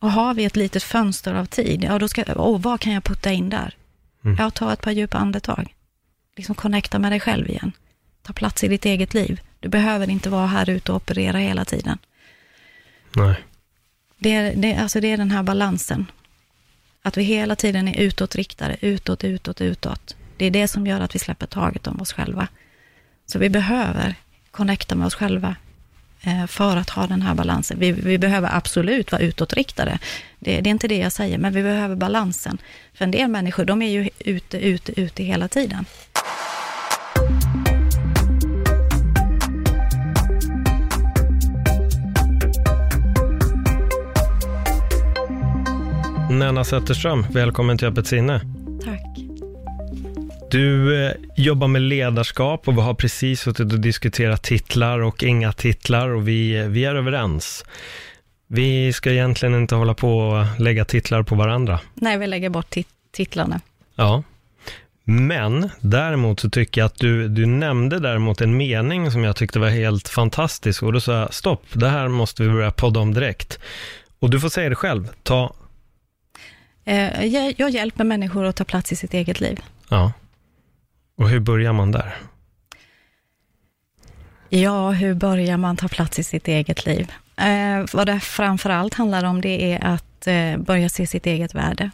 Och har vi ett litet fönster av tid, ja då ska, åh, vad kan jag putta in där? Mm. Ja, ta ett par djupa andetag. Liksom connecta med dig själv igen. Ta plats i ditt eget liv. Du behöver inte vara här ute och operera hela tiden. Nej. Det är, det, alltså det är den här balansen. Att vi hela tiden är utåtriktade, utåt, utåt, utåt. Det är det som gör att vi släpper taget om oss själva. Så vi behöver connecta med oss själva för att ha den här balansen. Vi, vi behöver absolut vara utåtriktade. Det, det är inte det jag säger, men vi behöver balansen. För en del människor, de är ju ute, ute, ute hela tiden. Nanna Zetterström, välkommen till Öppet sinne. Tack. Du eh, jobbar med ledarskap och vi har precis suttit och diskuterat titlar och inga titlar och vi, vi är överens. Vi ska egentligen inte hålla på och lägga titlar på varandra. Nej, vi lägger bort tit- titlarna. Ja. Men däremot så tycker jag att du, du nämnde däremot en mening som jag tyckte var helt fantastisk och då sa jag stopp, det här måste vi börja podda om direkt. Och du får säga det själv, ta, Eh, jag, jag hjälper människor att ta plats i sitt eget liv. ja. Och hur börjar man där? Ja, hur börjar man ta plats i sitt eget liv? Eh, vad det framför allt handlar om, det är att eh, börja se sitt eget värde.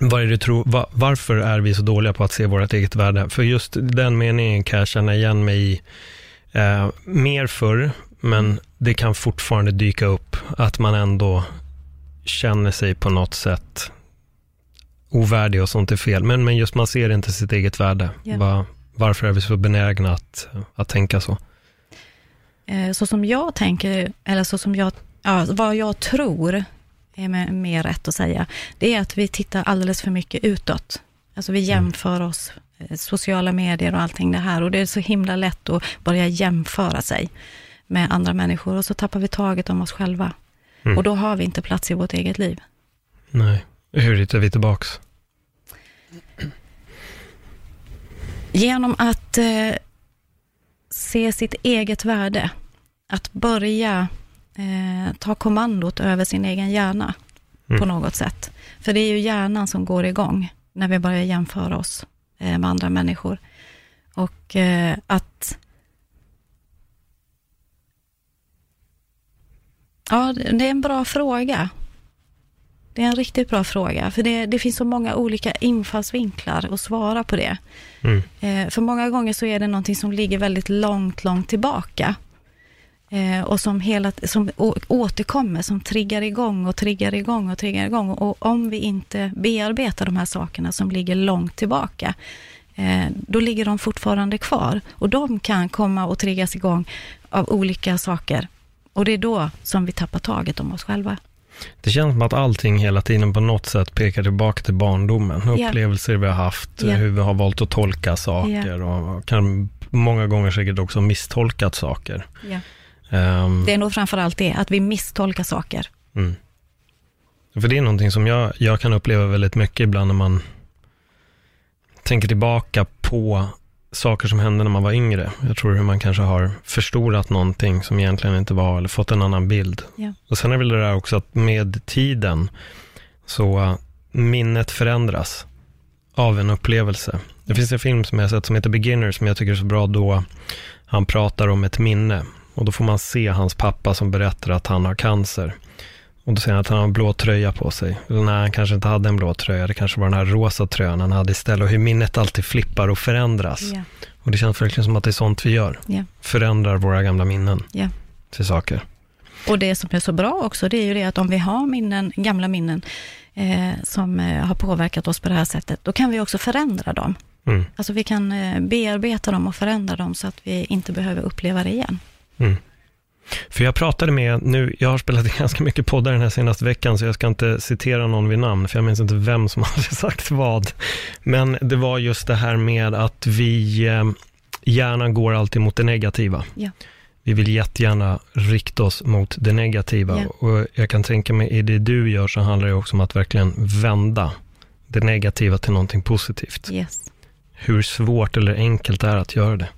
Vad är det tro, va, varför är vi så dåliga på att se vårt eget värde? För just den meningen kan jag känna igen mig i eh, mer förr, men det kan fortfarande dyka upp att man ändå känner sig på något sätt ovärdig och sånt är fel. Men, men just man ser inte sitt eget värde. Ja. Va, varför är vi så benägna att, att tänka så? Eh, så som jag tänker, eller så som jag, ja, vad jag tror är mer rätt att säga, det är att vi tittar alldeles för mycket utåt. Alltså vi jämför oss, eh, sociala medier och allting det här, och det är så himla lätt att börja jämföra sig med andra människor, och så tappar vi taget om oss själva. Mm. Och då har vi inte plats i vårt eget liv. Nej. Hur hittar vi tillbaks? Genom att eh, se sitt eget värde, att börja eh, ta kommandot över sin egen hjärna Mm. på något sätt. För det är ju hjärnan som går igång när vi börjar jämföra oss eh, med andra människor. Och eh, att... Ja, det det är en bra fråga. Det är en riktigt bra fråga, för det, det finns så många olika infallsvinklar att svara på det. Mm. Eh, för många gånger så är det någonting som ligger väldigt långt, långt tillbaka. Eh, och som, hela, som återkommer, som triggar igång och triggar igång och triggar igång. Och om vi inte bearbetar de här sakerna som ligger långt tillbaka, eh, då ligger de fortfarande kvar. Och de kan komma och triggas igång av olika saker. Och det är då som vi tappar taget om oss själva. Det känns som att allting hela tiden på något sätt pekar tillbaka till barndomen. Ja. Upplevelser vi har haft, Ja. hur vi har valt att tolka saker och kan många gånger säkert också misstolkat saker. Ehm, Det är nog framför allt det, att vi misstolkar saker. mm. För det är någonting som jag, jag kan uppleva väldigt mycket ibland när man tänker tillbaka på saker som hände när man var yngre. Jag tror hur man kanske har förstorat någonting som egentligen inte var, eller fått en annan bild. Ja. Och sen är väl det där också att med tiden så uh, minnet förändras av en upplevelse. Det finns en film som jag har sett som heter Beginner som jag tycker är så bra då han pratar om ett minne. Och då får man se hans pappa som berättar att han har cancer. Och då säger han att han har en blå tröja på sig. Nej, han kanske inte hade en blå tröja. Det kanske var den här rosa tröjan han hade istället. Och hur minnet alltid flippar och förändras. Ja. Och det känns verkligen som att det är sånt vi gör. Ja. Förändrar våra gamla minnen Ja. till saker. Och det som är så bra också, det är ju det att om vi har minnen, gamla minnen, eh, som eh, har påverkat oss på det här sättet, då kan vi också förändra dem. Mm. Alltså vi kan eh, bearbeta dem och förändra dem så att vi inte behöver uppleva det igen. Mm. För jag pratade med, nu, jag har spelat ganska mycket poddar den här senaste veckan, så jag ska inte citera någon vid namn, för jag minns inte vem som hade sagt vad. Men det var just det här med att vi eh, gärna går alltid mot det negativa. Ja. Vi vill jättegärna rikta oss mot det negativa. Ja. Och jag kan tänka mig, i det du gör så handlar det också om att verkligen vända det negativa till någonting positivt. Yes. Hur svårt eller enkelt det är att göra det.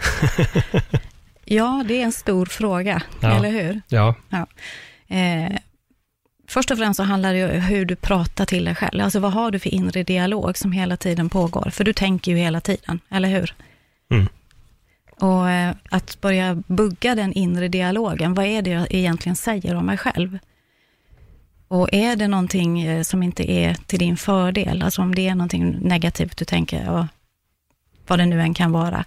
Ja, det är en stor fråga, Ja. eller hur? Ja, Eh, först och främst så handlar det ju om hur du pratar till dig själv. Alltså vad har du för inre dialog som hela tiden pågår? För du tänker ju hela tiden, eller hur? Mm. Och eh, att börja bugga den inre dialogen, vad är det jag egentligen säger om mig själv? Och är det någonting eh, som inte är till din fördel, alltså om det är någonting negativt du tänker, ja, vad det nu än kan vara,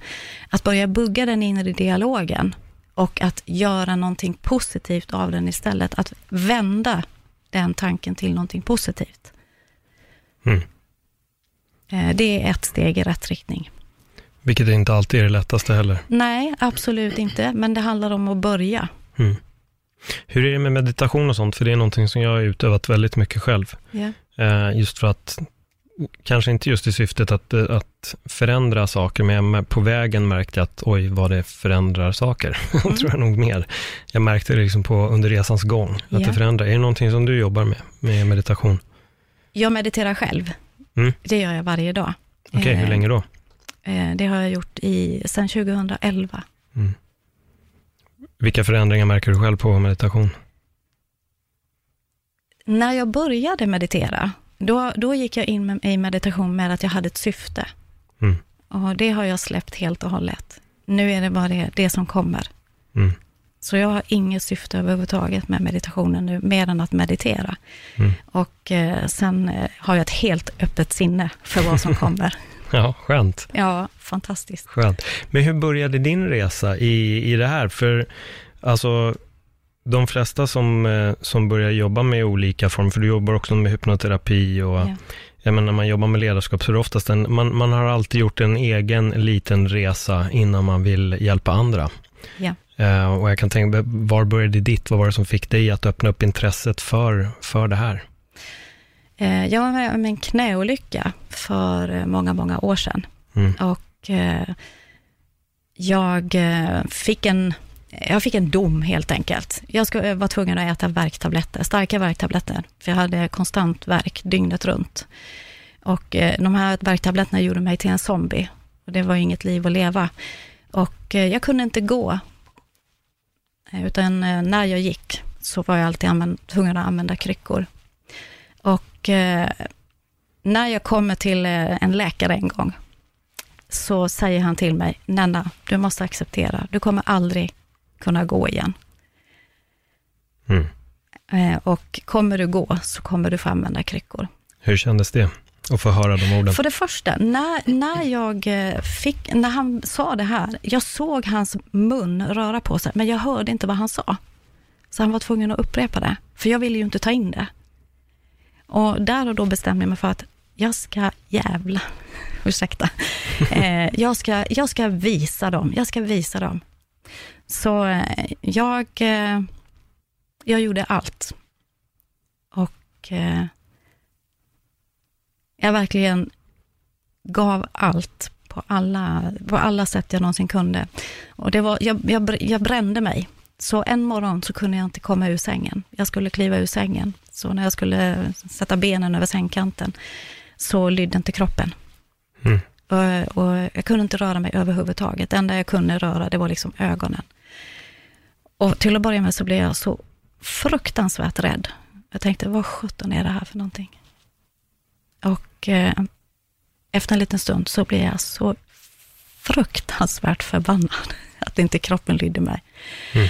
att börja bugga den inre dialogen och att göra någonting positivt av den istället, att vända den tanken till någonting positivt. Mm. Eh, Det är ett steg i rätt riktning. vilket inte alltid är det lättaste heller. Nej, absolut inte, men det handlar om att börja. Mm. Hur är det med meditation och sånt? För det är någonting som jag har utövat väldigt mycket själv. Eh, just för att, kanske inte just i syftet att, eh, att förändra saker, men på vägen märkte jag att oj, vad det förändrar saker. Mm. tror jag nog mer. Jag märkte det liksom på, under resans gång, att Ja. det förändrar. Är det någonting som du jobbar med, med meditation? Jag mediterar själv. Mm. Det gör jag varje dag. Okej, hur Eh, länge då? eh, Det har jag gjort i, sedan 2011. Vilka förändringar märker du själv på meditation? När jag började meditera, då, då gick jag in med, i meditation med att jag hade ett syfte. Mm. Och det har jag släppt helt och hållet. Nu är det bara det, det som kommer. Mm. Så jag har inget syfte överhuvudtaget med meditationen nu, mer än att meditera. Mm. Och eh, sen eh, har jag ett helt öppet sinne för vad som kommer. Ja, skönt. Ja, fantastiskt. Skönt. Men hur började din resa i, i det här? För alltså, de flesta som, eh, som börjar jobba med olika former, för du jobbar också med hypnoterapi och Ja. jag menar, när man jobbar med ledarskap så är det oftast en, man, man har alltid gjort en egen liten resa innan man vill hjälpa andra. Ja. Eh, och jag kan tänka, var började ditt? Vad var det som fick dig att öppna upp intresset för, för det här? Eh, jag var med om en knäolycka för eh, många, många år sedan. Mm. Och eh, jag fick en jag fick en dom helt enkelt. Jag eh, var tvungen att äta värktabletter, starka värktabletter, för jag hade konstant värk dygnet runt. Och eh, de här värktabletterna gjorde mig till en zombie. Och det var inget liv att leva. Och eh, jag kunde inte gå. Utan när jag gick så var jag alltid använd, tvungen att använda kryckor. Och när jag kommer till en läkare en gång, så säger han till mig, Nenna, du måste acceptera, du kommer aldrig kunna gå igen. Mm. Eh, och kommer du gå så kommer du få använda kryckor. Hur kändes det? Att få höra de orden? För det första, när, när jag eh, fick, när han sa det här, jag såg hans mun röra på sig, men jag hörde inte vad han sa. Så han var tvungen att upprepa det, för jag ville ju inte ta in det. Och där och då bestämde jag mig för att jag ska jävla, ursäkta, eh, jag, ska, jag ska visa dem, jag ska visa dem. Så eh, jag, eh, jag gjorde allt. Och eh, jag verkligen gav allt på alla, på alla sätt jag någonsin kunde. Och det var, jag, jag, jag brände mig. Så en morgon så kunde jag inte komma ur sängen. Jag skulle kliva ur sängen. Så när jag skulle sätta benen över sängkanten så lydde inte kroppen. Mm. Och, och jag kunde inte röra mig överhuvudtaget. Det enda jag kunde röra, det var liksom ögonen. Och till att börja med så blev jag så fruktansvärt rädd. Jag tänkte, vad sjutton är det här för någonting? Och eh, efter en liten stund så blev jag så fruktansvärt förbannad att inte kroppen lydde mig. Mm.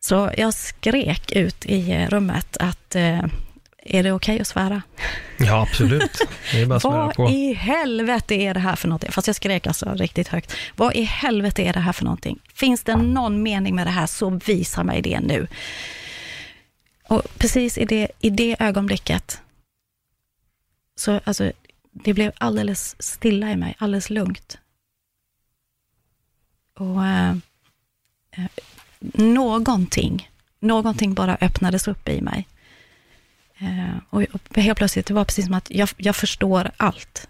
Så jag skrek ut i rummet att, eh, är det okej att svära? Ja, absolut. Det är bara att svära Vad på. i helvete är det här för någonting? Fast jag skrek alltså riktigt högt. Vad i helvete är det här för någonting? Finns det någon mening med det här så visa mig det nu. Och precis i det, i det ögonblicket så alltså, det blev alldeles stilla i mig, alldeles lugnt. Och eh, eh, någonting, någonting bara öppnades upp i mig. Eh, och, helt plötsligt, det var precis som att jag, jag förstår allt.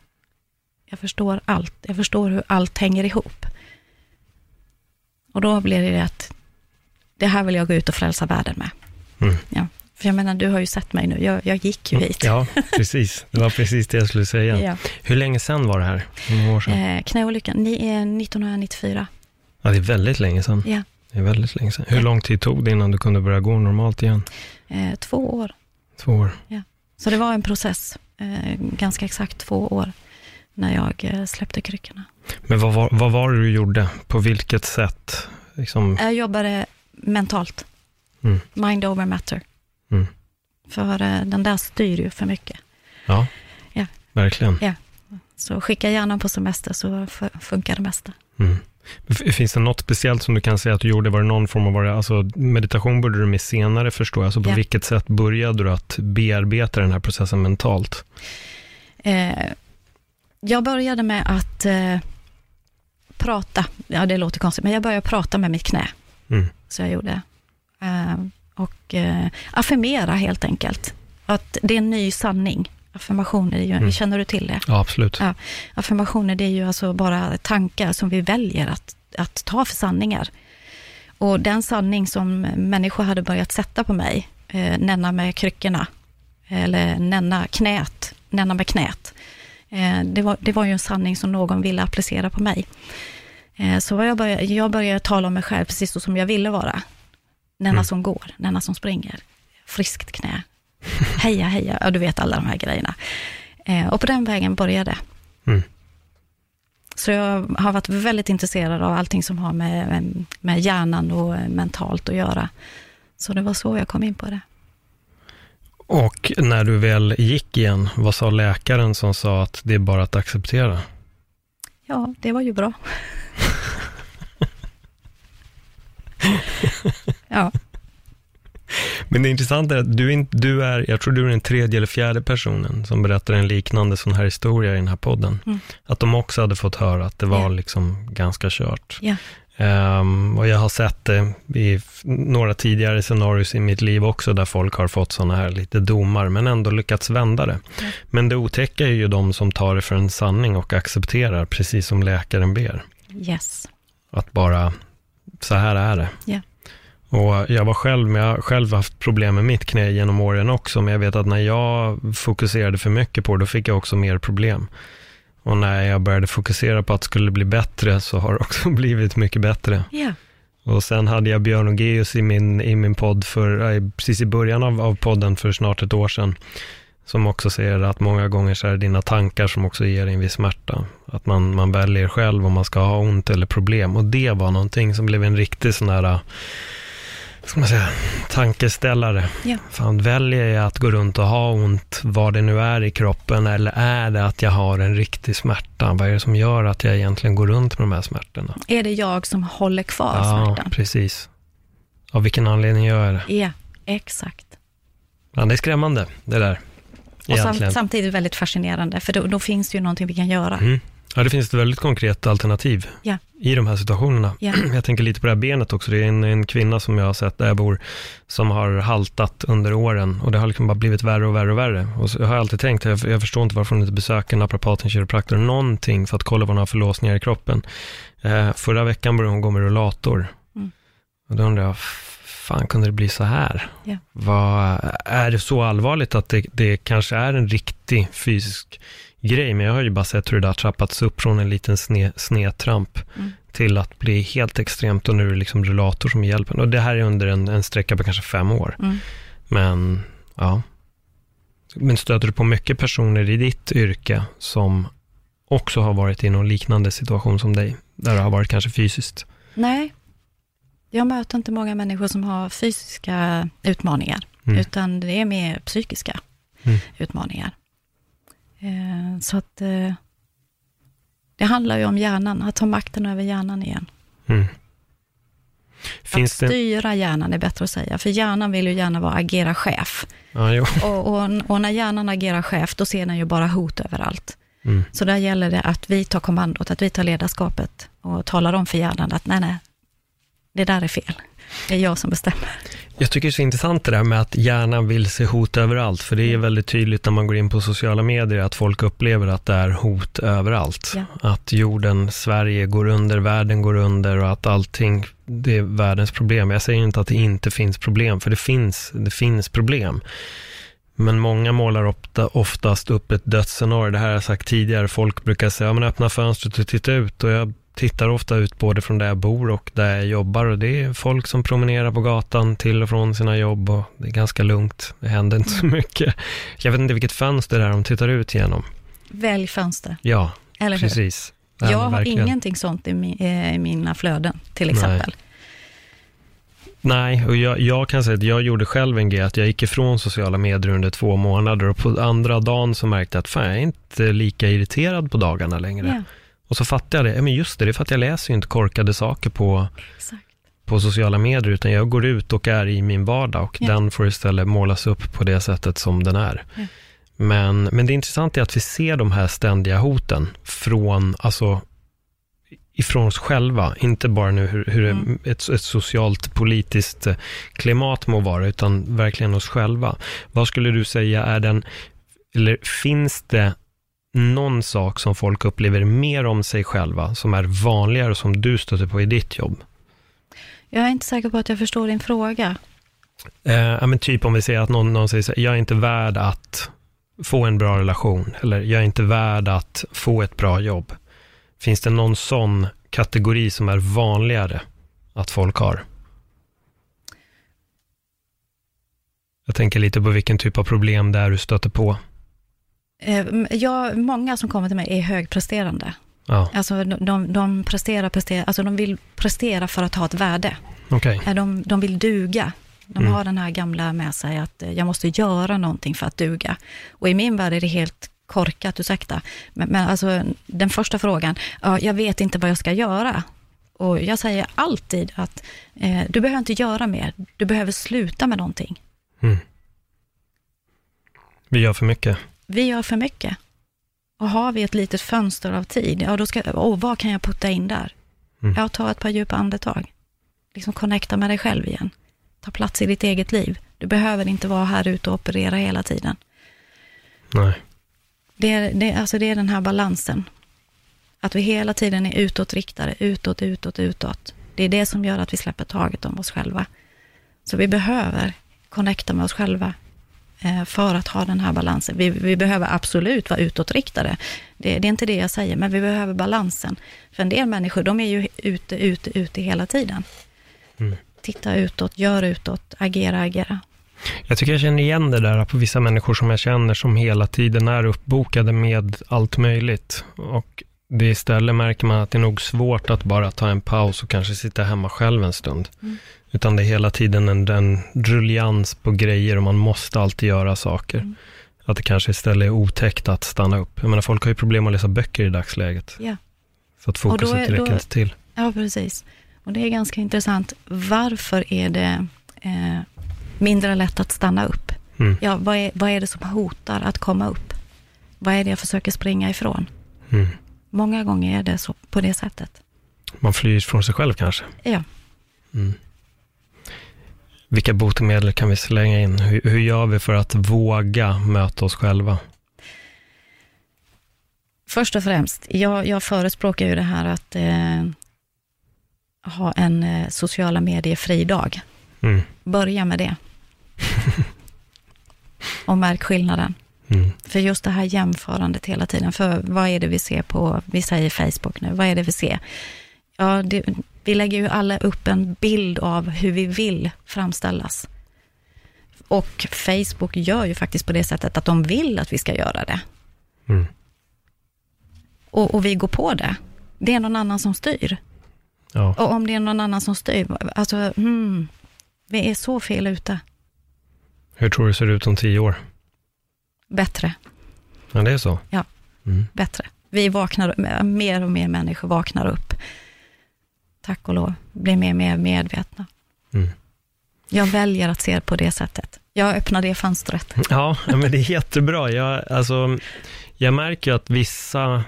Jag förstår allt. Jag förstår hur allt hänger ihop. Och då blir det att det här vill jag gå ut och frälsa världen med. Mm. Ja. För jag menar, du har ju sett mig nu. Jag, jag gick ju hit. Ja, precis. Det var precis det jag skulle säga. Ja. Hur länge sedan var det här? Hur många år sedan? Eh, knäolyckan, ni är 1994. Ja, det är väldigt länge sedan. Ja. Det är väldigt länge sedan. Hur Ja. lång tid tog det innan du kunde börja gå normalt igen? Eh, två år. Två år. Så det var en process, eh, ganska exakt två år, när jag eh, släppte kryckorna. Men vad var, vad var det du gjorde? På vilket sätt? Liksom, Jag jobbade mentalt. Mm. Mind over matter. Mm. För eh, den där styr ju för mycket. ja, Ja. verkligen. Så skicka hjärnan på semester så funkar det mesta. Mm. Finns det något speciellt som du kan säga att du gjorde? Var det någon form av, alltså meditation började du med senare förstår jag. Alltså på Ja. vilket sätt började du att bearbeta den här processen mentalt? Eh, jag började med att eh, prata, ja det låter konstigt, men jag började prata med mitt knä. Mm. Så jag gjorde. Eh, och eh, affirmera helt enkelt. Att det är en ny sanning. Affirmationer, är ju, Mm. känner du till det? Ja, absolut. Ja. Affirmationer, det är ju alltså bara tankar som vi väljer att, att ta för sanningar. Och den sanning som människor hade börjat sätta på mig, eh, nänna med kryckorna, eller nänna knät, nänna med knät, eh, det, var, det var ju en sanning som någon ville applicera på mig. Eh, så jag, började, jag började tala om mig själv precis så som jag ville vara. Nänna Mm. som går, nänna som springer, friskt knä, heja heja, ja du vet alla de här grejerna. Eh, och på den vägen började Mm. så jag har varit väldigt intresserad av allting som har med, med hjärnan och mentalt att göra. Så det var så jag kom in på det. Och när du väl gick igen, vad sa läkaren som sa att det är bara att acceptera? Ja, det var ju bra. ja, Men det intressanta är att du, inte, du är, jag tror du är den tredje eller fjärde personen som berättar en liknande sån här historia i den här podden. Mm. Att de också hade fått höra att det var Ja. liksom ganska kört. ja, Ehm, och jag har sett det i några tidigare scenarios i mitt liv också, där folk har fått sådana här lite domar, men ändå lyckats vända det. Ja. Men det otäcka är ju de som tar det för en sanning och accepterar, precis som läkaren ber. yes. Att bara, så här är det. Ja. Och jag var själv, men jag har själv haft problem med mitt knä genom åren också, men jag vet att när jag fokuserade för mycket på det, då fick jag också mer problem. Och när jag började fokusera på att det skulle bli bättre, så har det också blivit mycket bättre. Ja, Och sen hade jag Björn och Geus i min, i min podd, för, eh, precis i början av, av podden för snart ett år sedan, som också säger att många gånger så är det dina tankar som också ger dig en viss smärta. Att man, man väljer själv om man ska ha ont eller problem. Och det var någonting som blev en riktig sån här, ska man säga, tankeställare. Ja. Fan, väljer jag att gå runt och ha ont, vad det nu är i kroppen, eller är det att jag har en riktig smärta? Vad är det som gör att jag egentligen går runt med de här smärtorna? är det jag som håller kvar Ja, smärtan? precis. Av vilken anledning gör jag det? Ja, exakt. Ja, det är skrämmande, det där. Och Egentligen. samtidigt väldigt fascinerande, för då, då finns det ju någonting vi kan göra. Mm. Ja, det finns ett väldigt konkret alternativ Ja. i de här situationerna. Ja. Jag tänker lite på det här benet också. Det är en, en kvinna som jag har sett där jag bor, som har haltat under åren och det har liksom bara blivit värre och värre och värre. Och så har jag alltid tänkt, jag, jag förstår inte varför hon inte besöker en naprapat, en kiropraktor, någonting för att kolla vad hon har för låsningar i kroppen. Eh, förra veckan började hon gå med rullator. Mm. Och då undrar jag, fan kunde det bli så här? Ja. Vad, är det så allvarligt att det, det kanske är en riktig fysisk grej? Men jag har ju bara sett hur det har trappats upp från en liten sne, snedtramp Mm. till att bli helt extremt och nu är det liksom rullator som hjälper. Och det här är under en, en sträcka på kanske fem år. Mm. Men, ja. Men stöter du på mycket personer i ditt yrke som också har varit i någon liknande situation som dig? Där det har varit kanske fysiskt? Nej, jag möter inte många människor som har fysiska utmaningar, Mm. utan det är mer psykiska Mm. utmaningar. Eh, så att eh, det handlar ju om hjärnan, att ta makten över hjärnan igen. Mm. Finns att det... styra hjärnan är bättre att säga, för hjärnan vill ju gärna vara agera chef. Jo. Och, och, och när hjärnan agerar chef, då ser den ju bara hot överallt. Mm. Så där gäller det att vi tar kommandot, att vi tar ledarskapet och talar om för hjärnan att nej, nej, det där är fel. Det är jag som bestämmer. Jag tycker det är så intressant det där med att hjärnan vill se hot överallt, för det är väldigt tydligt när man går in på sociala medier att folk upplever att det är hot överallt. Ja. Att jorden, Sverige går under, världen går under och att allting, det är världens problem. Jag säger inte att det inte finns problem, för det finns, det finns problem. Men många målar ofta, oftast upp ett dödsscenario. Det här har jag sagt tidigare. Folk brukar säga, ja, men öppna fönstret och titta ut. Och jag tittar ofta ut både från där jag bor och där jag jobbar. Och det är folk som promenerar på gatan till och från sina jobb. Och det är ganska lugnt. Det händer inte så mycket. Jag vet inte vilket fönster det är de tittar ut genom. Välj fönster, Ja, eller hur? precis. Ja, jag har verkligen. ingenting sånt i, mi, eh, i mina flöden, till exempel. Nej, och jag, jag kan säga att jag gjorde själv en grej, att jag gick ifrån sociala medier under två månader och på andra dagen så märkte jag att fan, jag är inte lika irriterad på dagarna längre. Ja, Och så fattade jag det, ja, men just det, det är för att jag läser ju inte korkade saker på, exakt. på sociala medier, utan jag går ut och är i min vardag och Ja. den får istället målas upp på det sättet som den är. Ja. Men, men det intressanta är att vi ser de här ständiga hoten från, alltså, ifrån oss själva, inte bara nu hur, hur Mm. ett, ett socialt politiskt eh, klimat må vara, utan verkligen oss själva. Vad skulle du säga är den, eller finns det någon sak som folk upplever mer om sig själva, som är vanligare och som du stöter på i ditt jobb? Jag är inte säker på att jag förstår din fråga. Eh, ja, men typ om vi säger att någon, någon säger så här, jag är inte värd att få en bra relation, eller jag är inte värd att få ett bra jobb. Finns det någon sån kategori som är vanligare att folk har? Jag tänker lite på vilken typ av problem det är du stöter på. Eh, Jag, många som kommer till mig är högpresterande. Ja, Alltså de, de, presterar, presterar, alltså de vill prestera för att ha ett värde. okej. Eh, De, de vill duga. De Mm. har den här gamla med sig att eh, jag måste göra någonting för att duga. Och i min värld är det helt korkat, ursäkta. Men, men alltså den första frågan, ja, jag vet inte vad jag ska göra. Och jag säger alltid att eh, du behöver inte göra mer, du behöver sluta med någonting. Mm. Vi gör för mycket. Vi gör för mycket. Och har vi ett litet fönster av tid, ja då ska, åh, vad kan jag putta in där? Mm. Ja, ta ett par djupa andetag. Liksom connecta med dig själv igen. Ta plats i ditt eget liv. Du behöver inte vara här ute och operera hela tiden. Nej. Det är, det, alltså det är den här balansen. Att vi hela tiden är utåtriktade, utåt, utåt, utåt. Det är det som gör att vi släpper taget om oss själva. Så vi behöver connecta med oss själva för att ha den här balansen. Vi, vi behöver absolut vara utåtriktade. Det, det är inte det jag säger, men vi behöver balansen. För en del människor, de är ju ute, ute, ute hela tiden. Mm. Titta utåt, gör utåt, agera, agera. Jag tycker jag känner igen det där på vissa människor som jag känner som hela tiden är uppbokade med allt möjligt. Och det istället märker man att det är nog svårt att bara ta en paus och kanske sitta hemma själv en stund. Mm. Utan det är hela tiden en, en rullians på grejer och man måste alltid göra saker. Mm. Att det kanske istället är otäckt att stanna upp. Jag menar, folk har ju problem att läsa böcker i dagsläget. Ja. Så att fokuset är- då- räcker inte till. Ja, precis. Och det är ganska intressant. Varför är det eh, mindre lätt att stanna upp? Mm. Ja, vad är, vad är det som hotar att komma upp? Vad är det jag försöker springa ifrån? Mm. Många gånger är det så, på det sättet. Man flyr från sig själv kanske. Ja. Mm. Vilka botemedel kan vi slänga in? Hur, hur gör vi för att våga möta oss själva? Först och främst, jag, jag förespråkar ju det här att eh, ha en eh, sociala medier-fri dag. Mm. Börja med det. och märk skillnaden. Mm. För just det här jämförandet hela tiden, för vad är det vi ser på, vi säger Facebook nu, vad är det vi ser? Ja, det, vi lägger ju alla upp en bild av hur vi vill framställas. Och Facebook gör ju faktiskt på det sättet att de vill att vi ska göra det. Mm. Och, och vi går på det. Det är någon annan som styr. Ja. Och om det är någon annan som styr, alltså, hmm, vi är så fel ute. Hur tror du det ser ut om tio år? Bättre. Ja, det är så? Ja. Mm. bättre. Vi vaknar, mer och mer människor vaknar upp. Tack och lov, blir mer och mer medvetna. Mm. Jag väljer att se det på det sättet. Jag öppnar det fönstret. Ja, men det är jättebra. Jag, alltså, Jag märker att vissa,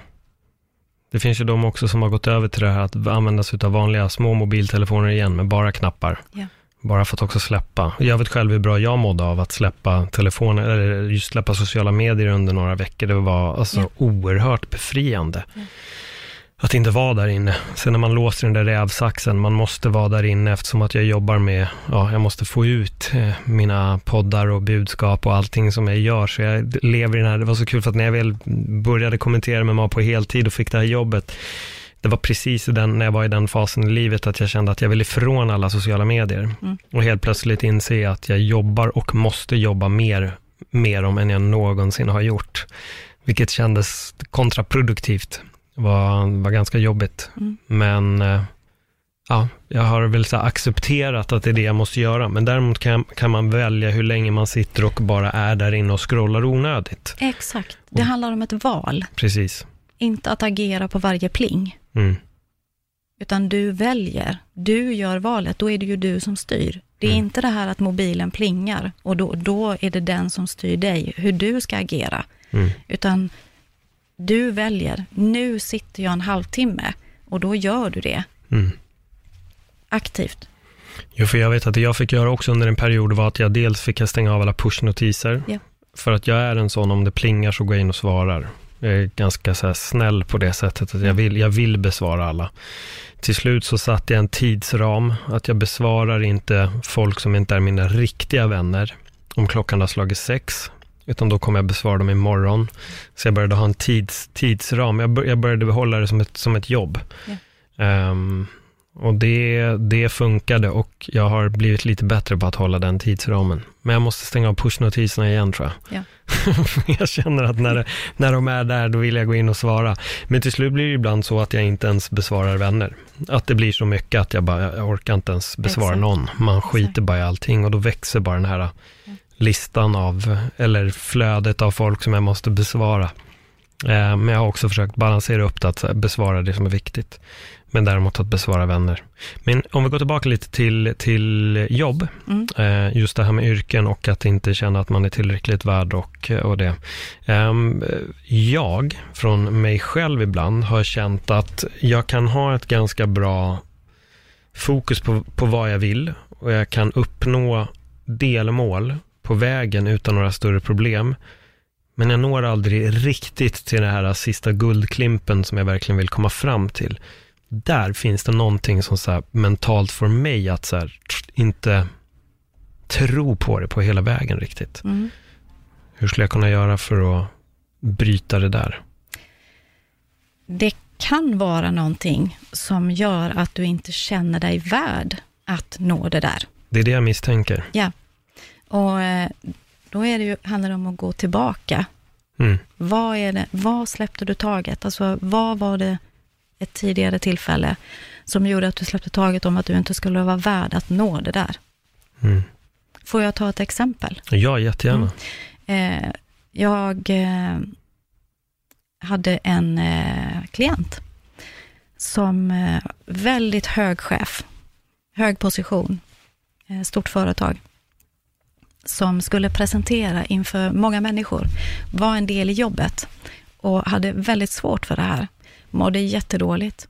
det finns ju de också som har gått över till det här att använda sig av vanliga små mobiltelefoner igen med bara knappar. Ja. Bara för att också släppa. Jag vet själv hur bra jag mådde av att släppa telefonen, eller just släppa sociala medier under några veckor. Det var alltså Ja. oerhört befriande. Ja. Att inte vara där inne. Sen när man låser den där rävsaxen, man måste vara där inne eftersom att jag jobbar med, ja, jag måste få ut eh, mina poddar och budskap och allting som jag gör. Så jag lever i den här, det var så kul för att när jag väl började kommentera med mig på heltid och fick det här jobbet, det var precis den, när jag var i den fasen i livet att jag kände att jag ville ifrån alla sociala medier. Mm. Och helt plötsligt inse att jag jobbar och måste jobba mer med dem än jag någonsin har gjort. Vilket kändes kontraproduktivt. Var, var ganska jobbigt. Mm. Men eh, ja, jag har väl så accepterat att det är det jag måste göra. Men däremot kan, kan man välja hur länge man sitter och bara är där inne och scrollar onödigt. Exakt. Det handlar om ett val, Precis. inte att agera på varje pling. Mm. Utan du väljer, du gör valet, då är det ju du som styr. Det är Mm. inte det här att mobilen plingar och då, då är det den som styr dig, hur du ska agera. Mm. Utan du väljer, nu sitter jag en halvtimme och då gör du det Mm. aktivt. Jo, för jag vet att det jag fick göra också under en period var att jag dels fick stänga av alla pushnotiser. Ja. För att jag är en sån, om det plingar så går jag in och svarar. Jag är ganska så snäll på det sättet att jag vill, jag vill besvara alla. Till slut så satte jag en tidsram, att jag besvarar inte folk som inte är mina riktiga vänner om klockan har slagit sex, utan då kommer jag besvara dem imorgon. Så jag började ha en tids, tidsram, jag, jag började behålla det som ett, som ett jobb. Ehm, och det, det funkade och jag har blivit lite bättre på att hålla den tidsramen. Men jag måste stänga av pushnotiserna igen tror jag. Ja. jag känner att när, det, när de är där, då vill jag gå in och svara. Men till slut blir det ibland så att jag inte ens besvarar vänner. Att det blir så mycket att jag bara, jag orkar inte ens besvara Exakt. någon. Man Exakt. skiter bara i allting och då växer bara den här listan av, eller flödet av folk som jag måste besvara. Eh, Men jag har också försökt balansera upp det, att besvara det som är viktigt. Men däremot att besvara vänner. Men om vi går tillbaka lite till, till jobb, Mm. eh, just det här med yrken och att inte känna att man är tillräckligt värd och, och det. Ehm, Jag, från mig själv ibland, har känt att jag kan ha ett ganska bra fokus på, på vad jag vill och jag kan uppnå delmål på vägen utan några större problem. Men jag når aldrig riktigt till den här sista guldklimpen som jag verkligen vill komma fram till. Där finns det någonting som så mentalt får mig att så här, inte tro på det på hela vägen riktigt. Mm. Hur skulle jag kunna göra för att bryta det där? Det kan vara någonting som gör att du inte känner dig värd att nå det där. Det är det jag misstänker. Ja. Och eh, då är det ju, handlar det om att gå tillbaka. Mm. Vad, är det, vad släppte du taget? Alltså, vad var det ett tidigare tillfälle som gjorde att du släppte taget om att du inte skulle vara värd att nå det där? Mm. Får jag ta ett exempel? Ja, jättegärna. Eh, jag eh, hade en eh, klient som eh, väldigt hög chef, hög position, eh, stort företag, som skulle presentera inför många människor, var en del i jobbet och hade väldigt svårt för det här, mådde jättedåligt.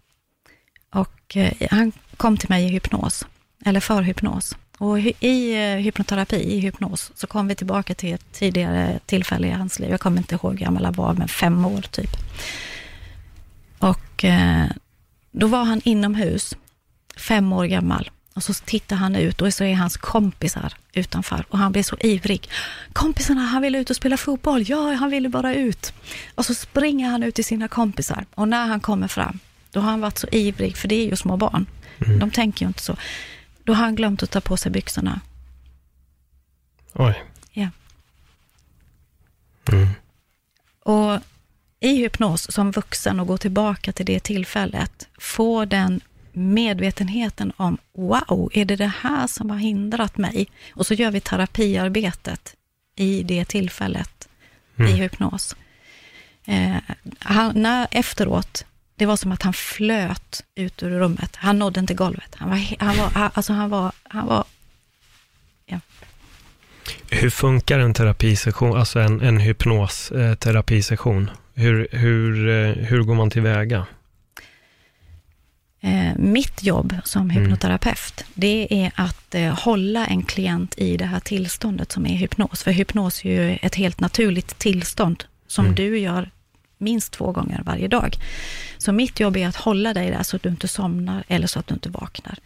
Och eh, han kom till mig i hypnos, eller för hypnos. Och i eh, hypnoterapi, i hypnos, så kom vi tillbaka till ett tidigare tillfälle i hans liv. Jag kommer inte ihåg hur gammal han var, men fem år typ. Och eh, då var han inomhus, fem år gammal. Och så tittar han ut och så är hans kompisar utanför och han blir så ivrig. Kompisarna, han vill ut och spela fotboll. Ja, han ville bara ut. Och så springer han ut till sina kompisar och när han kommer fram, då har han varit så ivrig, för det är ju små barn. De tänker ju inte så. Då har han glömt att ta på sig byxorna. Oj. Ja. Mm. Och i hypnos som vuxen och gå tillbaka till det tillfället, få den medvetenheten om, wow, är det det här som har hindrat mig? Och så gör vi terapiarbetet i det tillfället i Mm. hypnos. Eh, han, när, efteråt, det var som att han flöt ut ur rummet. Han nådde inte golvet. Han var, han var, han- alltså han var, han var Hur funkar en terapisession, alltså en, en hypnosterapisession? Hur, hur, eh, hur går man tillväga? Eh, mitt jobb som Mm. hypnoterapeut, det är att eh, hålla en klient i det här tillståndet som är hypnos. För hypnos är ju ett helt naturligt tillstånd som Mm. du gör minst två gånger varje dag. Så mitt jobb är att hålla dig där så att du inte somnar eller så att du inte vaknar.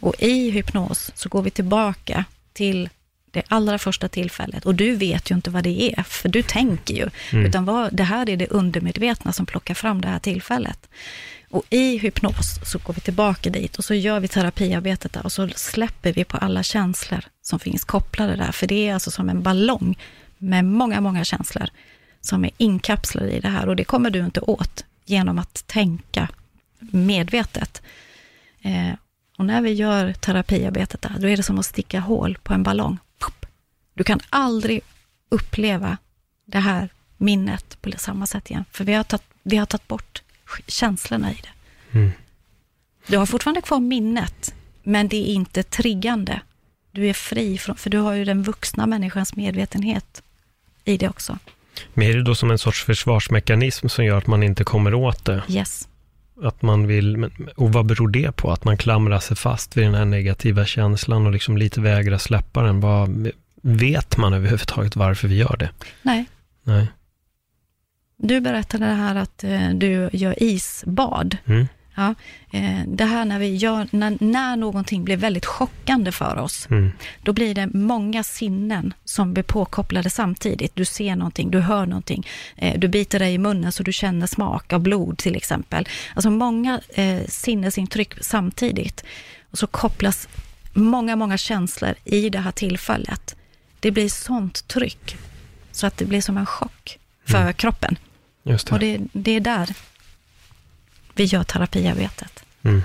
Och i hypnos så går vi tillbaka till det allra första tillfället. Och du vet ju inte vad det är, för du tänker ju. Mm. Utan vad, det här är det undermedvetna som plockar fram det här tillfället. Och i hypnos så går vi tillbaka dit och så gör vi terapiarbetet där och så släpper vi på alla känslor som finns kopplade där. För det är alltså som en ballong med många, många känslor som är inkapslade i det här. Och det kommer du inte åt genom att tänka medvetet. Eh, och när vi gör terapiarbetet där, då är det som att sticka hål på en ballong. Pop. Du kan aldrig uppleva det här minnet på samma sätt igen, för vi har tagit, vi har tagit bort känslorna i det. Mm. Du har fortfarande kvar minnet, men det är inte triggande. Du är fri, från, för du har ju den vuxna människans medvetenhet i det också. Men är det då som en sorts försvarsmekanism som gör att man inte kommer åt det? Yes. Att man vill, och vad beror det på? Att man klamrar sig fast vid den här negativa känslan och liksom lite vägrar släppa den. Vad, vet man överhuvudtaget varför vi gör det? Nej, Nej. Du berättade det här att eh, du gör isbad. Mm. Ja, eh, det här när vi gör, när, när någonting blir väldigt chockande för oss, Mm. då blir det många sinnen som blir påkopplade samtidigt. Du ser någonting, du hör någonting, eh, du biter dig i munnen så du känner smak av blod till exempel. Alltså många eh, sinnesintryck samtidigt. Och så kopplas många, många känslor i det här tillfället. Det blir sånt tryck så att det blir som en chock för Mm. kroppen. Just det. Och det, det är där vi gör terapiarbetet. Mm.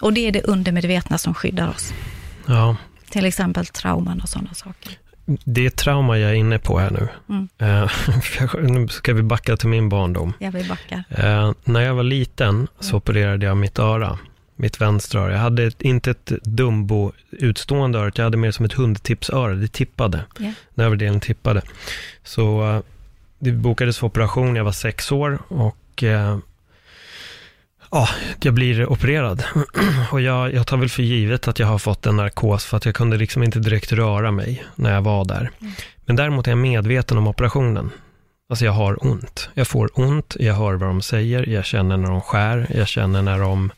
Och det är det undermedvetna som skyddar oss. Ja, Till exempel trauman och sådana saker. det är trauma jag är inne på här nu. Mm. Eh, nu ska vi backa till min barndom. Jag vill backa. Eh, när jag var liten så opererade jag mitt öra, mitt vänstra öra. Jag hade ett, inte ett Dumbo utstående öra, jag hade mer som ett hundtipsöra, det tippade. Ja. Den övre delen tippade. Så eh, det bokades för operation, jag var sex år och eh, ja, jag blir opererad. och jag, jag tar väl för givet att jag har fått en narkos för att jag kunde liksom inte direkt röra mig när jag var där. Men däremot är jag medveten om operationen. Alltså jag har ont. Jag får ont, jag hör vad de säger, jag känner när de skär, jag känner när de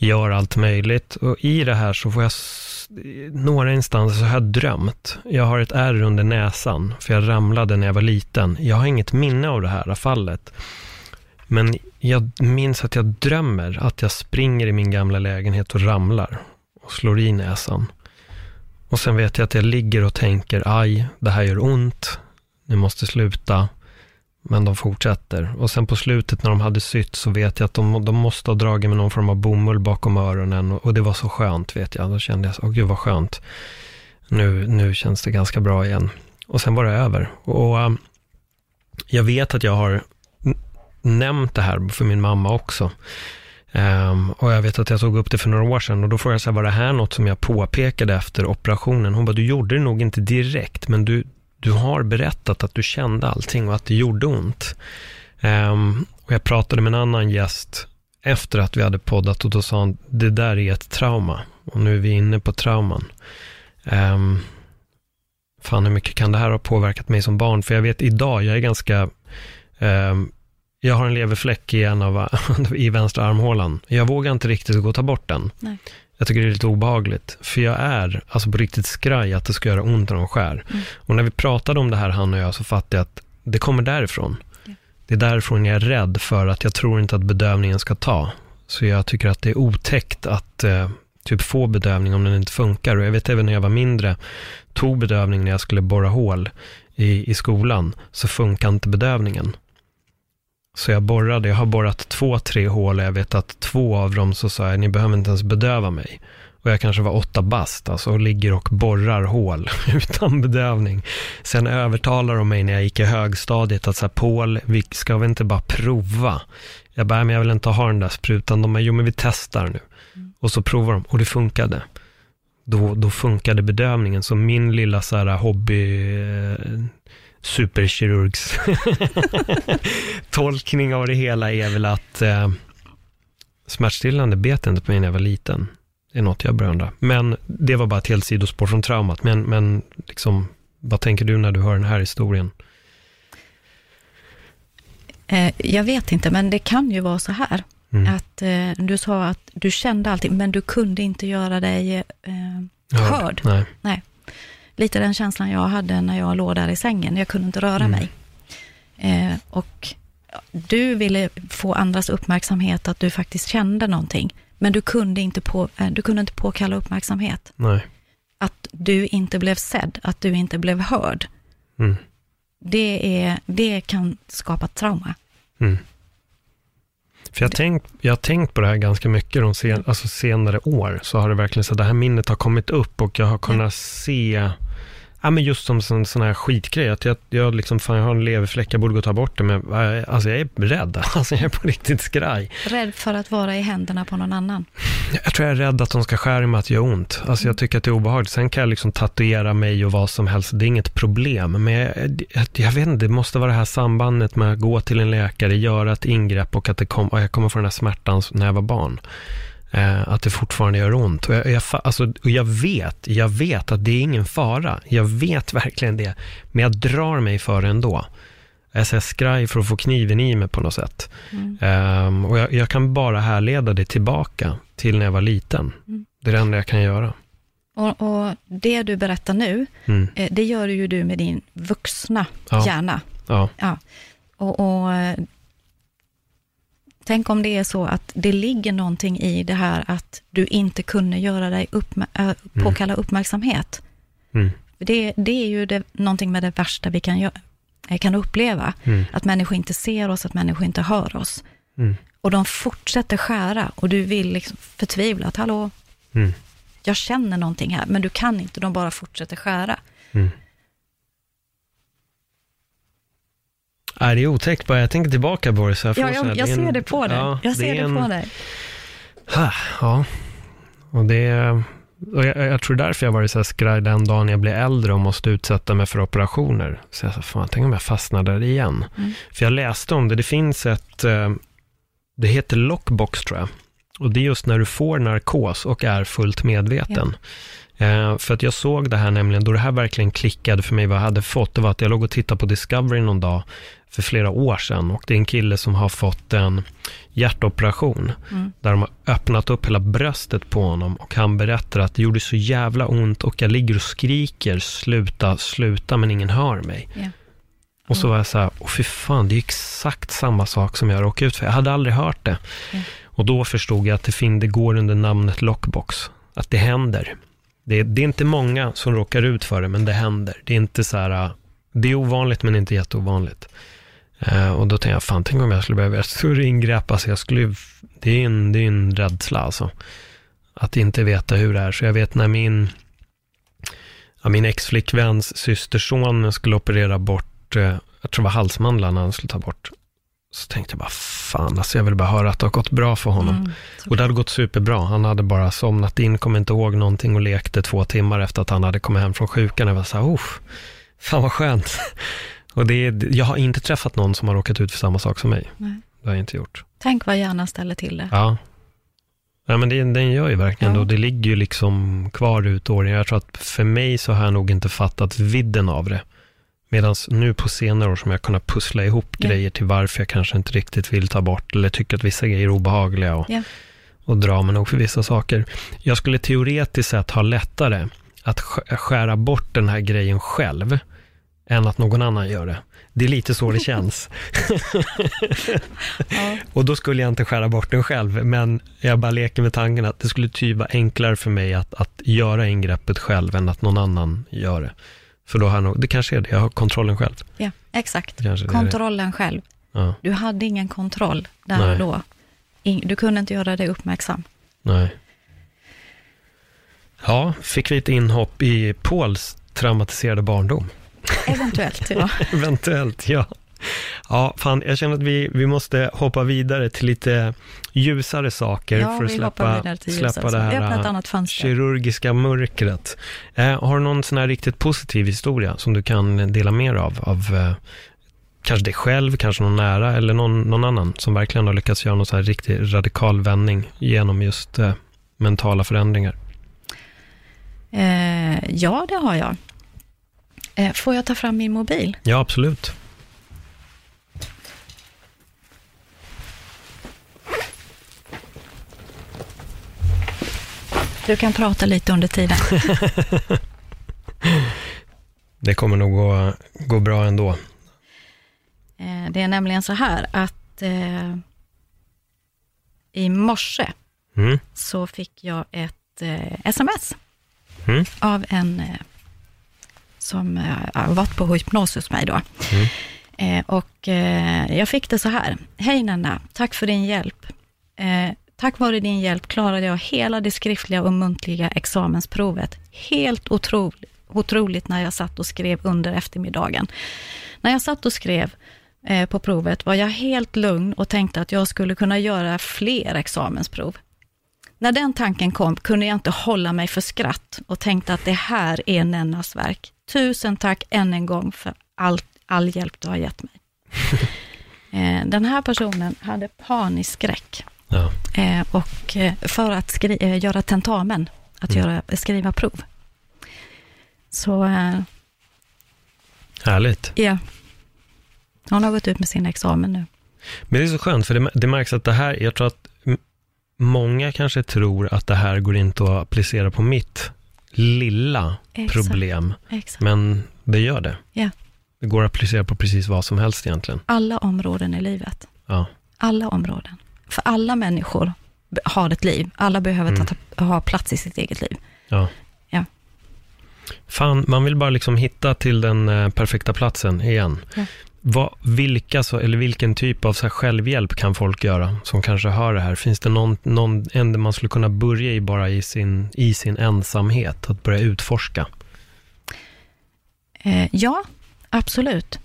gör allt möjligt. Och i det här så får jag, några instanser så har jag drömt. Jag har ett ärr under näsan, för jag ramlade när jag var liten. Jag har inget minne av det här fallet. Men jag minns att jag drömmer att jag springer i min gamla lägenhet och ramlar och slår i näsan. Och sen vet jag att jag ligger och tänker, aj, det här gör ont, nu måste sluta. Men de fortsätter. Och sen på slutet när de hade sytt så vet jag att de, de måste ha dragit med någon form av bomull bakom öronen. Och, och det var så skönt vet jag. Då kände jag, åh gud vad skönt. Nu, nu känns det ganska bra igen. Och sen var det över. Och um, jag vet att jag har nämnt det här för min mamma också. Um, och jag vet att jag tog upp det för några år sedan och då frågade jag så här, var det här något som jag påpekade efter operationen? Hon bara, du gjorde det nog inte direkt, men du, du har berättat att du kände allting och att det gjorde ont. Um, och jag pratade med en annan gäst efter att vi hade poddat och då sa han, det där är ett trauma. Och nu är vi inne på trauman. Um, fan, hur mycket kan det här ha påverkat mig som barn? För jag vet idag, jag är ganska, um, jag har en leverfläck i en av, i vänstra armhålan. Jag vågar inte riktigt gå och ta bort den. Nej. Jag tycker det är lite obehagligt, för jag är alltså på riktigt skraj att det ska göra ont när de skär. Mm. Och när vi pratade om det här, han och jag, så fattade jag att det kommer därifrån. Ja. Det är därifrån jag är rädd för att jag tror inte att bedövningen ska ta. Så jag tycker att det är otäckt att eh, typ få bedövning om den inte funkar. Och jag vet även när jag var mindre, tog bedövning när jag skulle borra hål i, i skolan, så funkar inte bedövningen. Så jag borrade, jag har borrat två, tre hål och jag vet att två av dem så sa jag, ni behöver inte ens bedöva mig. Och jag kanske var åtta bast, alltså, och ligger och borrar hål utan bedövning. Sen övertalar de mig när jag gick i högstadiet att så här, Paul, vi ska väl inte bara prova? Jag bara, men jag vill inte ha den där sprutan. De bara, jo men vi testar nu. Och så provar de, och det funkade. Då, då funkade bedövningen. Så min lilla så här hobby, eh, superkirurgs tolkning av det hela är väl att eh, smärtstillande bet inte på mig när jag var liten. Det är något jag börjar undra. Men det var bara ett helt sidospår från traumat. Men, men liksom, vad tänker du när du hör den här historien? Eh, jag vet inte, men det kan ju vara så här. Mm. Att eh, du sa att du kände allting, men du kunde inte göra dig eh, hörd. Nej. Nej. Lite den känslan jag hade när jag låg där i sängen. Jag kunde inte röra Mm. mig. Eh, och du ville få andras uppmärksamhet att du faktiskt kände någonting. Men du kunde inte, på, eh, du kunde inte påkalla uppmärksamhet. Nej. Att du inte blev sedd, att du inte blev hörd. Mm. Det, är, det kan skapa trauma. Mm. För jag har tänkt, jag tänkt på det här ganska mycket de sen, alltså senare år. Så har det verkligen så att det här minnet har kommit upp och jag har kunnat se, ja men just som en sån här skitgrej. Att jag, jag liksom, fan jag har en leverfläck, jag borde gå och ta bort det. Men äh, alltså jag är rädd, alltså jag är på riktigt skraj. Rädd för att vara i händerna på någon annan. Jag tror jag är rädd att de ska skära mig att det gör ont. Alltså jag tycker att det är obehagligt. Sen kan jag liksom tatuera mig och vad som helst. Det är inget problem. Men jag, jag, jag vet inte, det måste vara det här sambandet med att gå till en läkare, göra ett ingrepp och att det kom, och jag kommer få den här smärtan när jag var barn. Eh, att det fortfarande gör ont. Och jag, jag, alltså, och jag vet, jag vet att det är ingen fara. Jag vet verkligen det. Men jag drar mig för det ändå. Jag här skraj för att få kniven i mig på något sätt. Mm. Ehm, och jag, jag kan bara härleda det tillbaka till när jag var liten. Mm. Det är det enda jag kan göra. Och, och det du berättar nu, Mm. eh, det gör ju du med din vuxna Ja. hjärna. Ja. Ja. Och, och eh, tänk om det är så att det ligger någonting i det här att du inte kunde göra dig uppmä- äh, påkalla uppmärksamhet. Mm. Det, det är ju det, någonting med det värsta vi kan, eh, kan uppleva. Mm. Att människor inte ser oss, att människor inte hör oss. Mm. Och de fortsätter skära och du vill liksom förtvivla att hallå, Mm. jag känner någonting här, men du kan inte, de bara fortsätter skära. Nej, det är otäckt bara jag tänker tillbaka på det så jag får Ja, jag, jag ser det på dig. Ja, jag ser det, en- på dig. Ja, och det. Och jag, jag tror därför jag varit så här skraj den dagen jag blir äldre och måste utsätta mig för operationer. Så jag sa, fan, tänk om jag fastnar där igen. Mm. För jag läste om det, det finns ett, eh, det heter lockbox tror jag. Och det är just när du får narkos och är fullt medveten. Eh, för att jag såg det här nämligen, då det här verkligen klickade för mig vad jag hade fått, det var att jag låg och tittade på Discovery någon dag för flera år sedan och det är en kille som har fått en hjärtoperation Mm. där de har öppnat upp hela bröstet på honom och han berättar att det gjorde så jävla ont och jag ligger och skriker sluta, sluta men ingen hör mig. Ja. Och så var jag så här, åh fy fan, det är exakt samma sak som jag råkade ut för. Jag hade aldrig hört det. Ja. Och då förstod jag att det, fin- det går under namnet lockbox. Att det händer. Det är, det är inte många som råkar ut för det, men det händer. Det är inte så här, äh, det är ovanligt men inte jätteovanligt. Eh, och då tänkte jag, fan tänk om jag skulle behöva göra ett större ingrepp. Alltså jag skulle, det är en, det är en rädsla alltså. Att inte veta hur det är. Så jag vet när min, ja, min ex-flickväns systerson skulle operera bort, eh, jag tror det var halsmandlarna han skulle ta bort. Så tänkte jag bara, fan alltså jag vill bara höra att det har gått bra för honom. Mm. Och det hade gått superbra. Han hade bara somnat in, kom inte ihåg någonting och lekte två timmar efter att han hade kommit hem från sjukan. Jag var så här, fan vad skönt. Och det är, jag har inte träffat någon som har råkat ut för samma sak som mig. Nej. Det har jag inte gjort. Tänk vad hjärnan ställer till det. Ja. Ja, men det, den gör ju verkligen Ja. det. Det ligger ju liksom kvar ut åren. Jag tror att för mig så har jag nog inte fattat vidden av det. Medan nu på senare år som jag kunnat pussla ihop Ja. grejer till varför jag kanske inte riktigt vill ta bort eller tycker att vissa grejer är obehagliga och, Ja. och dra mig nog för vissa saker. Jag skulle teoretiskt sett ha lättare att sk- skära bort den här grejen själv än att någon annan gör det. Det är lite så det känns. Ja. Och då skulle jag inte skära bort den själv, men jag bara leker med tanken att det skulle typ vara enklare för mig att, att göra ingreppet själv än att någon annan gör det. För då har jag nog, det kanske är det, jag har kontrollen själv. ja, exakt. Kontrollen själv. Ja, Du hade ingen kontroll där Nej. och då. Du kunde inte göra dig uppmärksam. nej. Ja, fick vi ett inhopp i Pauls traumatiserade barndom? Eventuellt, ja. Eventuellt, ja. Ja, fan, jag känner att vi, vi måste hoppa vidare till lite ljusare saker Ja, för att släppa, släppa det här äh, kirurgiska mörkret. Eh, har du någon sån här riktigt positiv historia som du kan dela mer av? Av eh, kanske dig själv, kanske någon nära eller någon, någon annan som verkligen har lyckats göra någon så här riktig radikal vändning genom just eh, mentala förändringar? Eh, ja, det har jag. Eh, får jag ta fram min mobil? Ja, absolut. Du kan prata lite under tiden. Det kommer nog gå, gå bra ändå. Eh, det är nämligen så här att eh, i morse Mm. så fick jag ett eh, sms Mm. av en eh, som eh, har varit på hypnos hos mig då. Mm. Eh, och eh, jag fick det så här. Hej Nanna, tack för din hjälp. Eh, tack vare din hjälp klarade jag hela det skriftliga och muntliga examensprovet. Helt otroligt, otroligt när jag satt och skrev under eftermiddagen. När jag satt och skrev eh, på provet var jag helt lugn och tänkte att jag skulle kunna göra fler examensprov. När den tanken kom kunde jag inte hålla mig för skratt och tänkte att det här är Nennas verk. Tusen tack än en gång för all, all hjälp du har gett mig. Eh, Den här personen hade panisk skräck Ja. eh, och eh, för att skri- göra tentamen, att Mm. göra, skriva prov. Så Härligt. ja, hon har gått ut med sin examen nu. Men det är så skönt, för det, det märks att det här, jag tror att många kanske tror att det här går inte att applicera på mitt lilla Exakt. problem, Exakt. men det gör det. Ja. Det går att applicera på precis vad som helst egentligen. Alla områden i livet. Ja. Alla områden. För alla människor har ett liv. Alla behöver Mm. ta, ha plats i sitt eget liv. Ja. Ja. Fan, man vill bara liksom hitta till den eh, perfekta platsen igen. Ja. Vad, vilka, så, eller vilken typ av så här självhjälp kan folk göra som kanske hör det här? Finns det någon, någon ände man skulle kunna börja i bara i sin, i sin ensamhet? Att börja utforska? Eh, ja, absolut.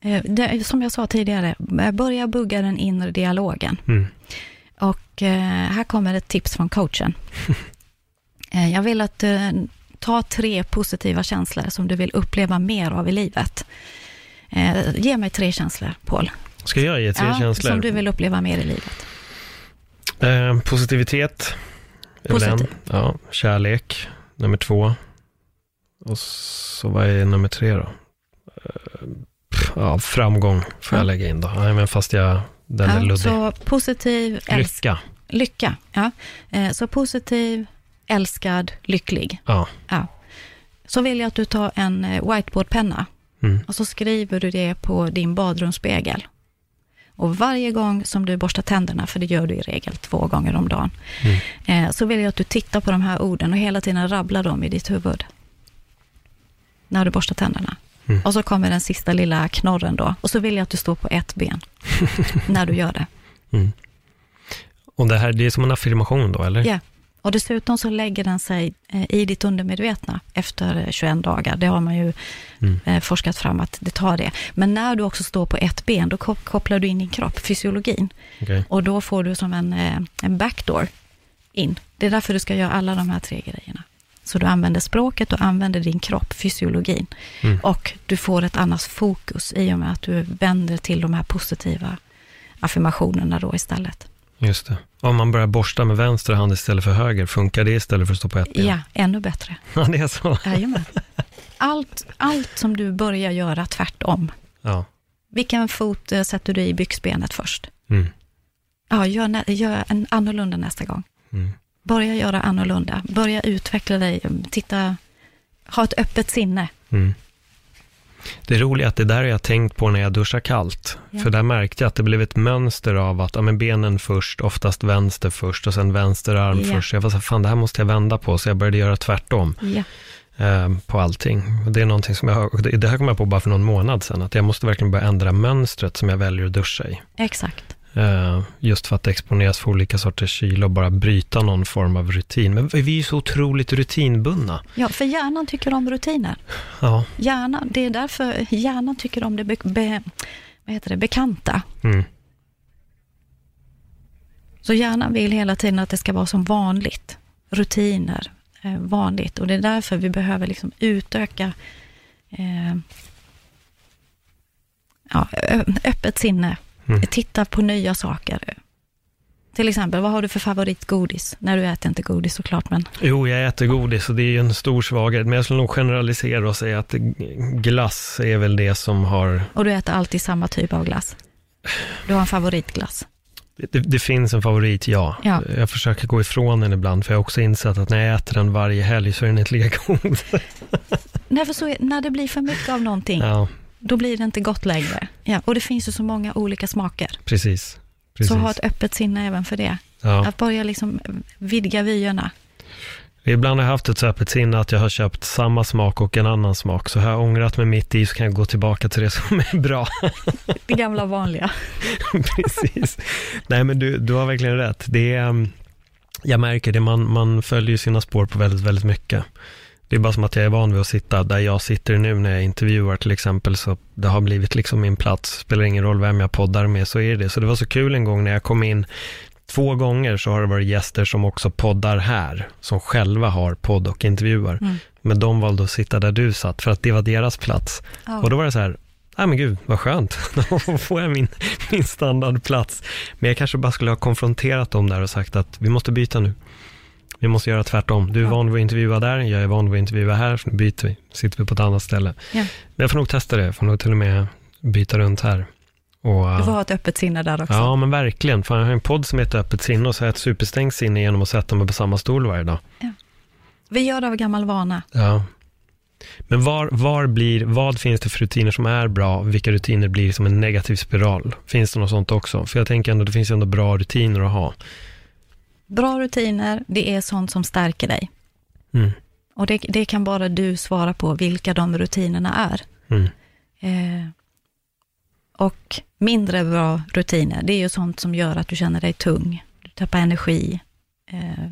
Eh, det, som jag sa tidigare, eh, börja bugga den inre dialogen. Mm. Och eh, här kommer ett tips från coachen. eh, jag vill att eh, ta tre positiva känslor som du vill uppleva mer av i livet. Eh, ge mig tre känslor, Paul. Ska jag ge tre Ja, känslor? Som du vill uppleva mer i livet. Eh, positivitet. är. Positiv. Ja, kärlek. Nummer två. Och så vad är nummer tre då? Eh, ja, framgång får jag Ja. lägga in då. Ja, men fast jag, den är Ja, luddig. så positiv, Lycka. lycka. Ja. Eh, så positiv, älskad, lycklig. Ja. Ja. Så vill jag att du tar en whiteboardpenna Mm. och så skriver du det på din badrumsspegel. Och varje gång som du borstar tänderna, för det gör du i regel två gånger om dagen, Mm. eh, så vill jag att du tittar på de här orden och hela tiden rabblar dem i ditt huvud. När du borstar tänderna. Mm. Och så kommer den sista lilla knorren då. Och så vill jag att du står på ett ben när du gör det. Mm. Och det här, det är som en affirmation då, eller? Ja. Och dessutom så lägger den sig eh, i ditt undermedvetna efter eh, 21 dagar. Det har man ju Mm. eh, forskat fram att det tar det. Men när du också står på ett ben, då kop- kopplar du in din kropp, fysiologin. Okej. Och då får du som en, eh, en backdoor in. Det är därför du ska göra alla de här tre grejerna. Så du använder språket, du använder din kropp, fysiologin. Mm. Och du får ett annat fokus i och med att du vänder till de här positiva affirmationerna då istället. Just det. Om man börjar borsta med vänster hand istället för höger, funkar det istället för att stå på ett ben? Ja, ännu bättre. Ja, det är så. Jajamän. Allt, allt som du börjar göra tvärtom. Ja. Vilken fot eh, sätter du i byxbenet först? Mm. Ja, gör, gör en annorlunda nästa gång. Mm. Börja göra annorlunda. Börja utveckla dig. Titta, ha ett öppet sinne. Mm. Det roliga är att det där har jag tänkt på när jag duschar kallt. Ja. För där märkte jag att det blev ett mönster av att ja, men benen först, oftast vänster först och sen vänster arm Ja. först. Jag var så här, fan det här måste jag vända på, så jag började göra tvärtom eh, på allting. Och det är någonting som jag det här kom jag på bara för någon månad sedan, att jag måste verkligen börja ändra mönstret som jag väljer att duscha i. exakt. Eh, just för att exponeras för olika sorters kyla och bara bryta någon form av rutin. Men vi är ju så otroligt rutinbundna. Ja, för hjärnan tycker om rutiner. Ja, Hjärnan, det är därför hjärnan tycker om det be, be, vad heter det, bekanta. Mm. Så hjärnan vill hela tiden att det ska vara som vanligt. Rutiner, eh, vanligt. Och det är därför vi behöver liksom utöka eh, ja, öppet sinne. Mm. Titta på nya saker. Till exempel, vad har du för favoritgodis? När du äter inte godis såklart, men Jo, jag äter godis och det är ju en stor svaghet, men jag skulle nog generalisera och säga att glass är väl det som har... och du äter alltid samma typ av glass. Du har en favoritglass. Det, det finns en favorit, ja. Ja. Jag försöker gå ifrån den ibland, för jag har också insett att när jag äter den varje helg så är den inte lika god. Nej, för så är, när det blir för mycket av någonting, Ja, då blir det inte gott längre. Ja, och det finns ju så många olika smaker. precis. precis. Så ha ett öppet sinne även för det. ja. Att börja liksom vidga vyerna. Ibland har jag haft ett så öppet sinne att jag har köpt samma smak och en annan smak, så har jag ångrat mig mitt i så kan jag gå tillbaka till det som är bra. Det gamla vanliga. Precis. Nej, men du, du har verkligen rätt. Det är, um, jag märker det, man, man följer sina spår på väldigt, väldigt mycket. Det är bara som att jag är van vid att sitta där jag sitter nu när jag intervjuar till exempel, så det har blivit liksom min plats. Spelar ingen roll vem jag poddar med, så är det. Så det var så kul en gång när jag kom in, två gånger så har det varit gäster som också poddar här, som själva har podd och intervjuar. Mm. Men de valde att sitta där du satt, för att det var deras plats. Ja. Och då var det så här, nej men gud, vad skönt, då får jag min, min standardplats. Men jag kanske bara skulle ha konfronterat dem där och sagt att vi måste byta nu. Vi måste göra tvärtom. Du är Ja. van vid att intervjua där, jag är van vid att intervjua här, så nu byter vi. Sitter vi på ett annat ställe. Ja. Men jag får nog testa det, jag får nog till och med byta runt här. Och, Du får ha ett öppet sinne där också. Ja, men verkligen. Fan, jag har en podd som heter Öppet sinne och så har jag ett superstängt sinne genom att sätta mig på samma stol varje dag. Vi gör det av gammal vana. Ja. Men var, var blir, vad finns det för rutiner som är bra? Vilka rutiner blir som en negativ spiral? Finns det något sånt också? För jag tänker ändå, det finns ändå bra rutiner att ha. Bra rutiner, det är sånt som stärker dig. Mm. Och det, det kan bara du svara på, vilka de rutinerna är. Mm. Eh, och mindre bra rutiner, det är ju sånt som gör att du känner dig tung. Du tappar energi. Eh,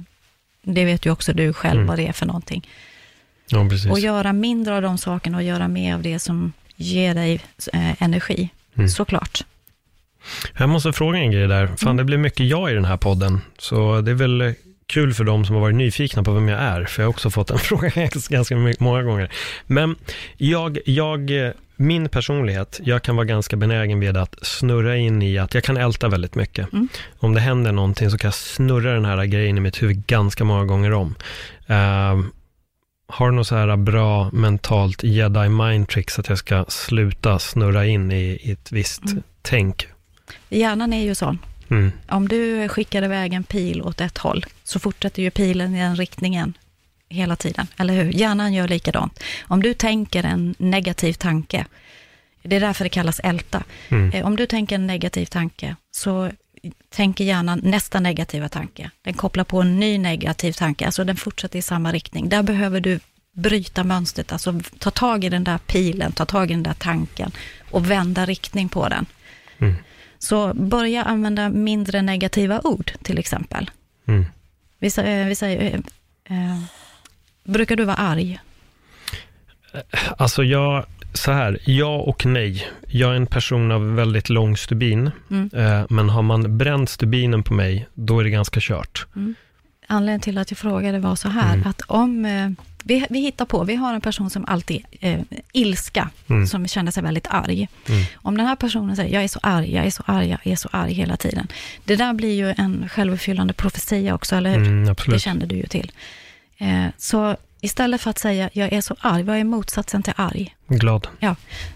det vet ju också du själv Mm. vad det är för någonting. Ja, precis. Och göra mindre av de sakerna och göra mer av det som ger dig eh, energi, Mm. såklart. Jag måste fråga en grej där. Fan, Mm. det blir mycket jag i den här podden. Så det är väl kul för de som har varit nyfikna på vem jag är. För jag har också fått den frågan ganska många gånger. Men jag, jag, min personlighet, jag kan vara ganska benägen vid att snurra in i att jag kan älta väldigt mycket. Mm. Om det händer någonting så kan jag snurra den här grejen i mitt huvud ganska många gånger om. Ehm, har du något så här bra mentalt jedi mind tricks att jag ska sluta snurra in i, i ett visst Mm. tänk? Hjärnan är ju sån. Mm. Om du skickar iväg en pil åt ett håll, så fortsätter ju pilen i den riktningen hela tiden, eller hur? Hjärnan gör likadant. Om du tänker en negativ tanke, det är därför det kallas älta. Mm. Eh, Om du tänker en negativ tanke, så tänker hjärnan nästa negativa tanke. Den kopplar på en ny negativ tanke, alltså den fortsätter i samma riktning. Där behöver du bryta mönstret, alltså ta tag i den där pilen, ta tag i den där tanken och vända riktning på den. Mm. Så börja använda mindre negativa ord, till exempel. Mm. Vi, sä- vi säger, eh, eh, brukar du vara arg? Alltså jag, så här, ja och nej. Jag är en person av väldigt lång stubin, Mm. eh, men har man bränt stubinen på mig, då är det ganska kört. Anledningen till att jag frågade var så här, Mm. att om, eh, vi, vi hittar på, vi har en person som alltid, eh, ilska, Mm. som känner sig väldigt arg. Mm. Om den här personen säger, jag är så arg, jag är så arg, jag är så arg hela tiden. Det där blir ju en självuppfyllande profetia också, eller hur? Mm, Det känner du ju till. Eh, så istället för att säga, jag är så arg, vad är motsatsen till arg? Glad.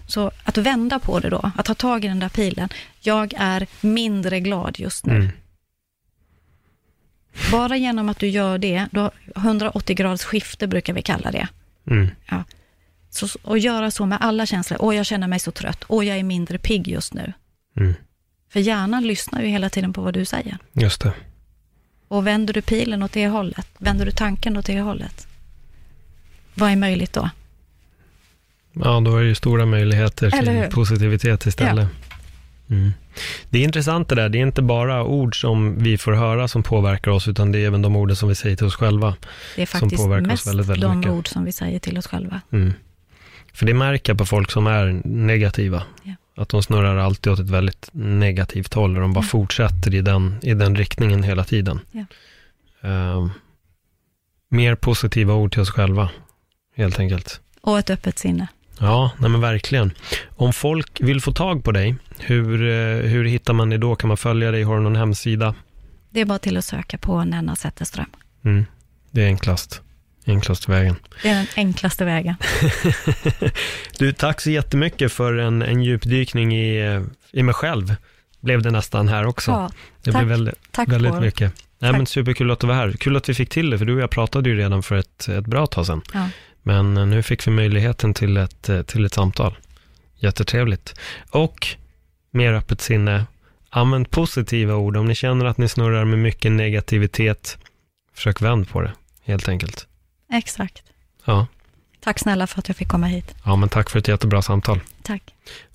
Så att vända på det då, att ta tag i den där pilen. Jag är mindre glad just nu. Bara genom att du gör det, då 180 graders skifte brukar vi kalla det. Mm. Så, och göra så med alla känslor. Åh, jag känner mig så trött. Åh, jag är mindre pigg just nu. Mm. För hjärnan lyssnar ju hela tiden på vad du säger. Just det. Och vänder du pilen åt det hållet, vänder du tanken åt det hållet, vad är möjligt då? Ja, då är det ju stora möjligheter till positivitet istället. Mm. Det är intressant det där. Det är inte bara ord som vi får höra som påverkar oss, utan det är även de orden som vi säger till oss själva. Det är Som faktiskt påverkar oss mest väldigt, väldigt de mycket. ord som vi säger till oss själva. Mm. För det märker jag på folk som är negativa. Ja. Att de snurrar alltid åt ett väldigt negativt håll och de bara Mm. fortsätter i den, i den riktningen hela tiden. Ja. Eh, mer positiva ord till oss själva, helt enkelt. Och ett öppet sinne. Ja, nej men verkligen. Om folk vill få tag på dig, hur, eh, hur hittar man dig då? Kan man följa dig? Har du någon hemsida? Det är bara till att söka på Nenna Zetterström. Mm, det är enklast. Enklast vägen. Det är den enklaste vägen. Du, tack så jättemycket för en, en djupdykning i, i mig själv. Blev det nästan här också. Ja, det tack. blev väldigt, tack väldigt mycket. Nej, Tack. men superkul att du var här. Kul att vi fick till det, för du och jag pratade ju redan för ett, ett bra tag sedan. Ja. Men eh, nu fick vi möjligheten till ett, eh, till ett samtal. Jättetrevligt. Och mer öppet sinne. Använd positiva ord. Om ni känner att ni snurrar med mycket negativitet, försök vänd på det, helt enkelt. Exakt. Ja, Tack snälla för att jag fick komma hit. ja men tack för ett jättebra samtal. Tack.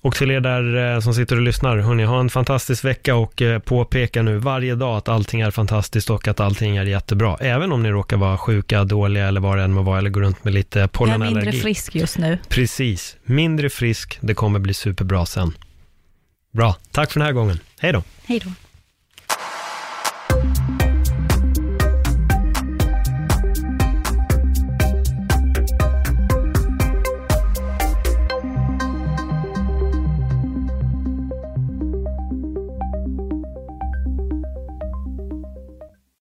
Och till er där eh, som sitter och lyssnar, hörni, ha en fantastisk vecka och eh, påpeka nu varje dag att allting är fantastiskt och att allting är jättebra. Även om ni råkar vara sjuka, dåliga eller vad det än må vara, eller går runt med lite Jag är pollenallergi. mindre frisk just nu. Precis, mindre frisk, det kommer bli superbra sen. Bra, tack för den här gången. Hej då. Hej då.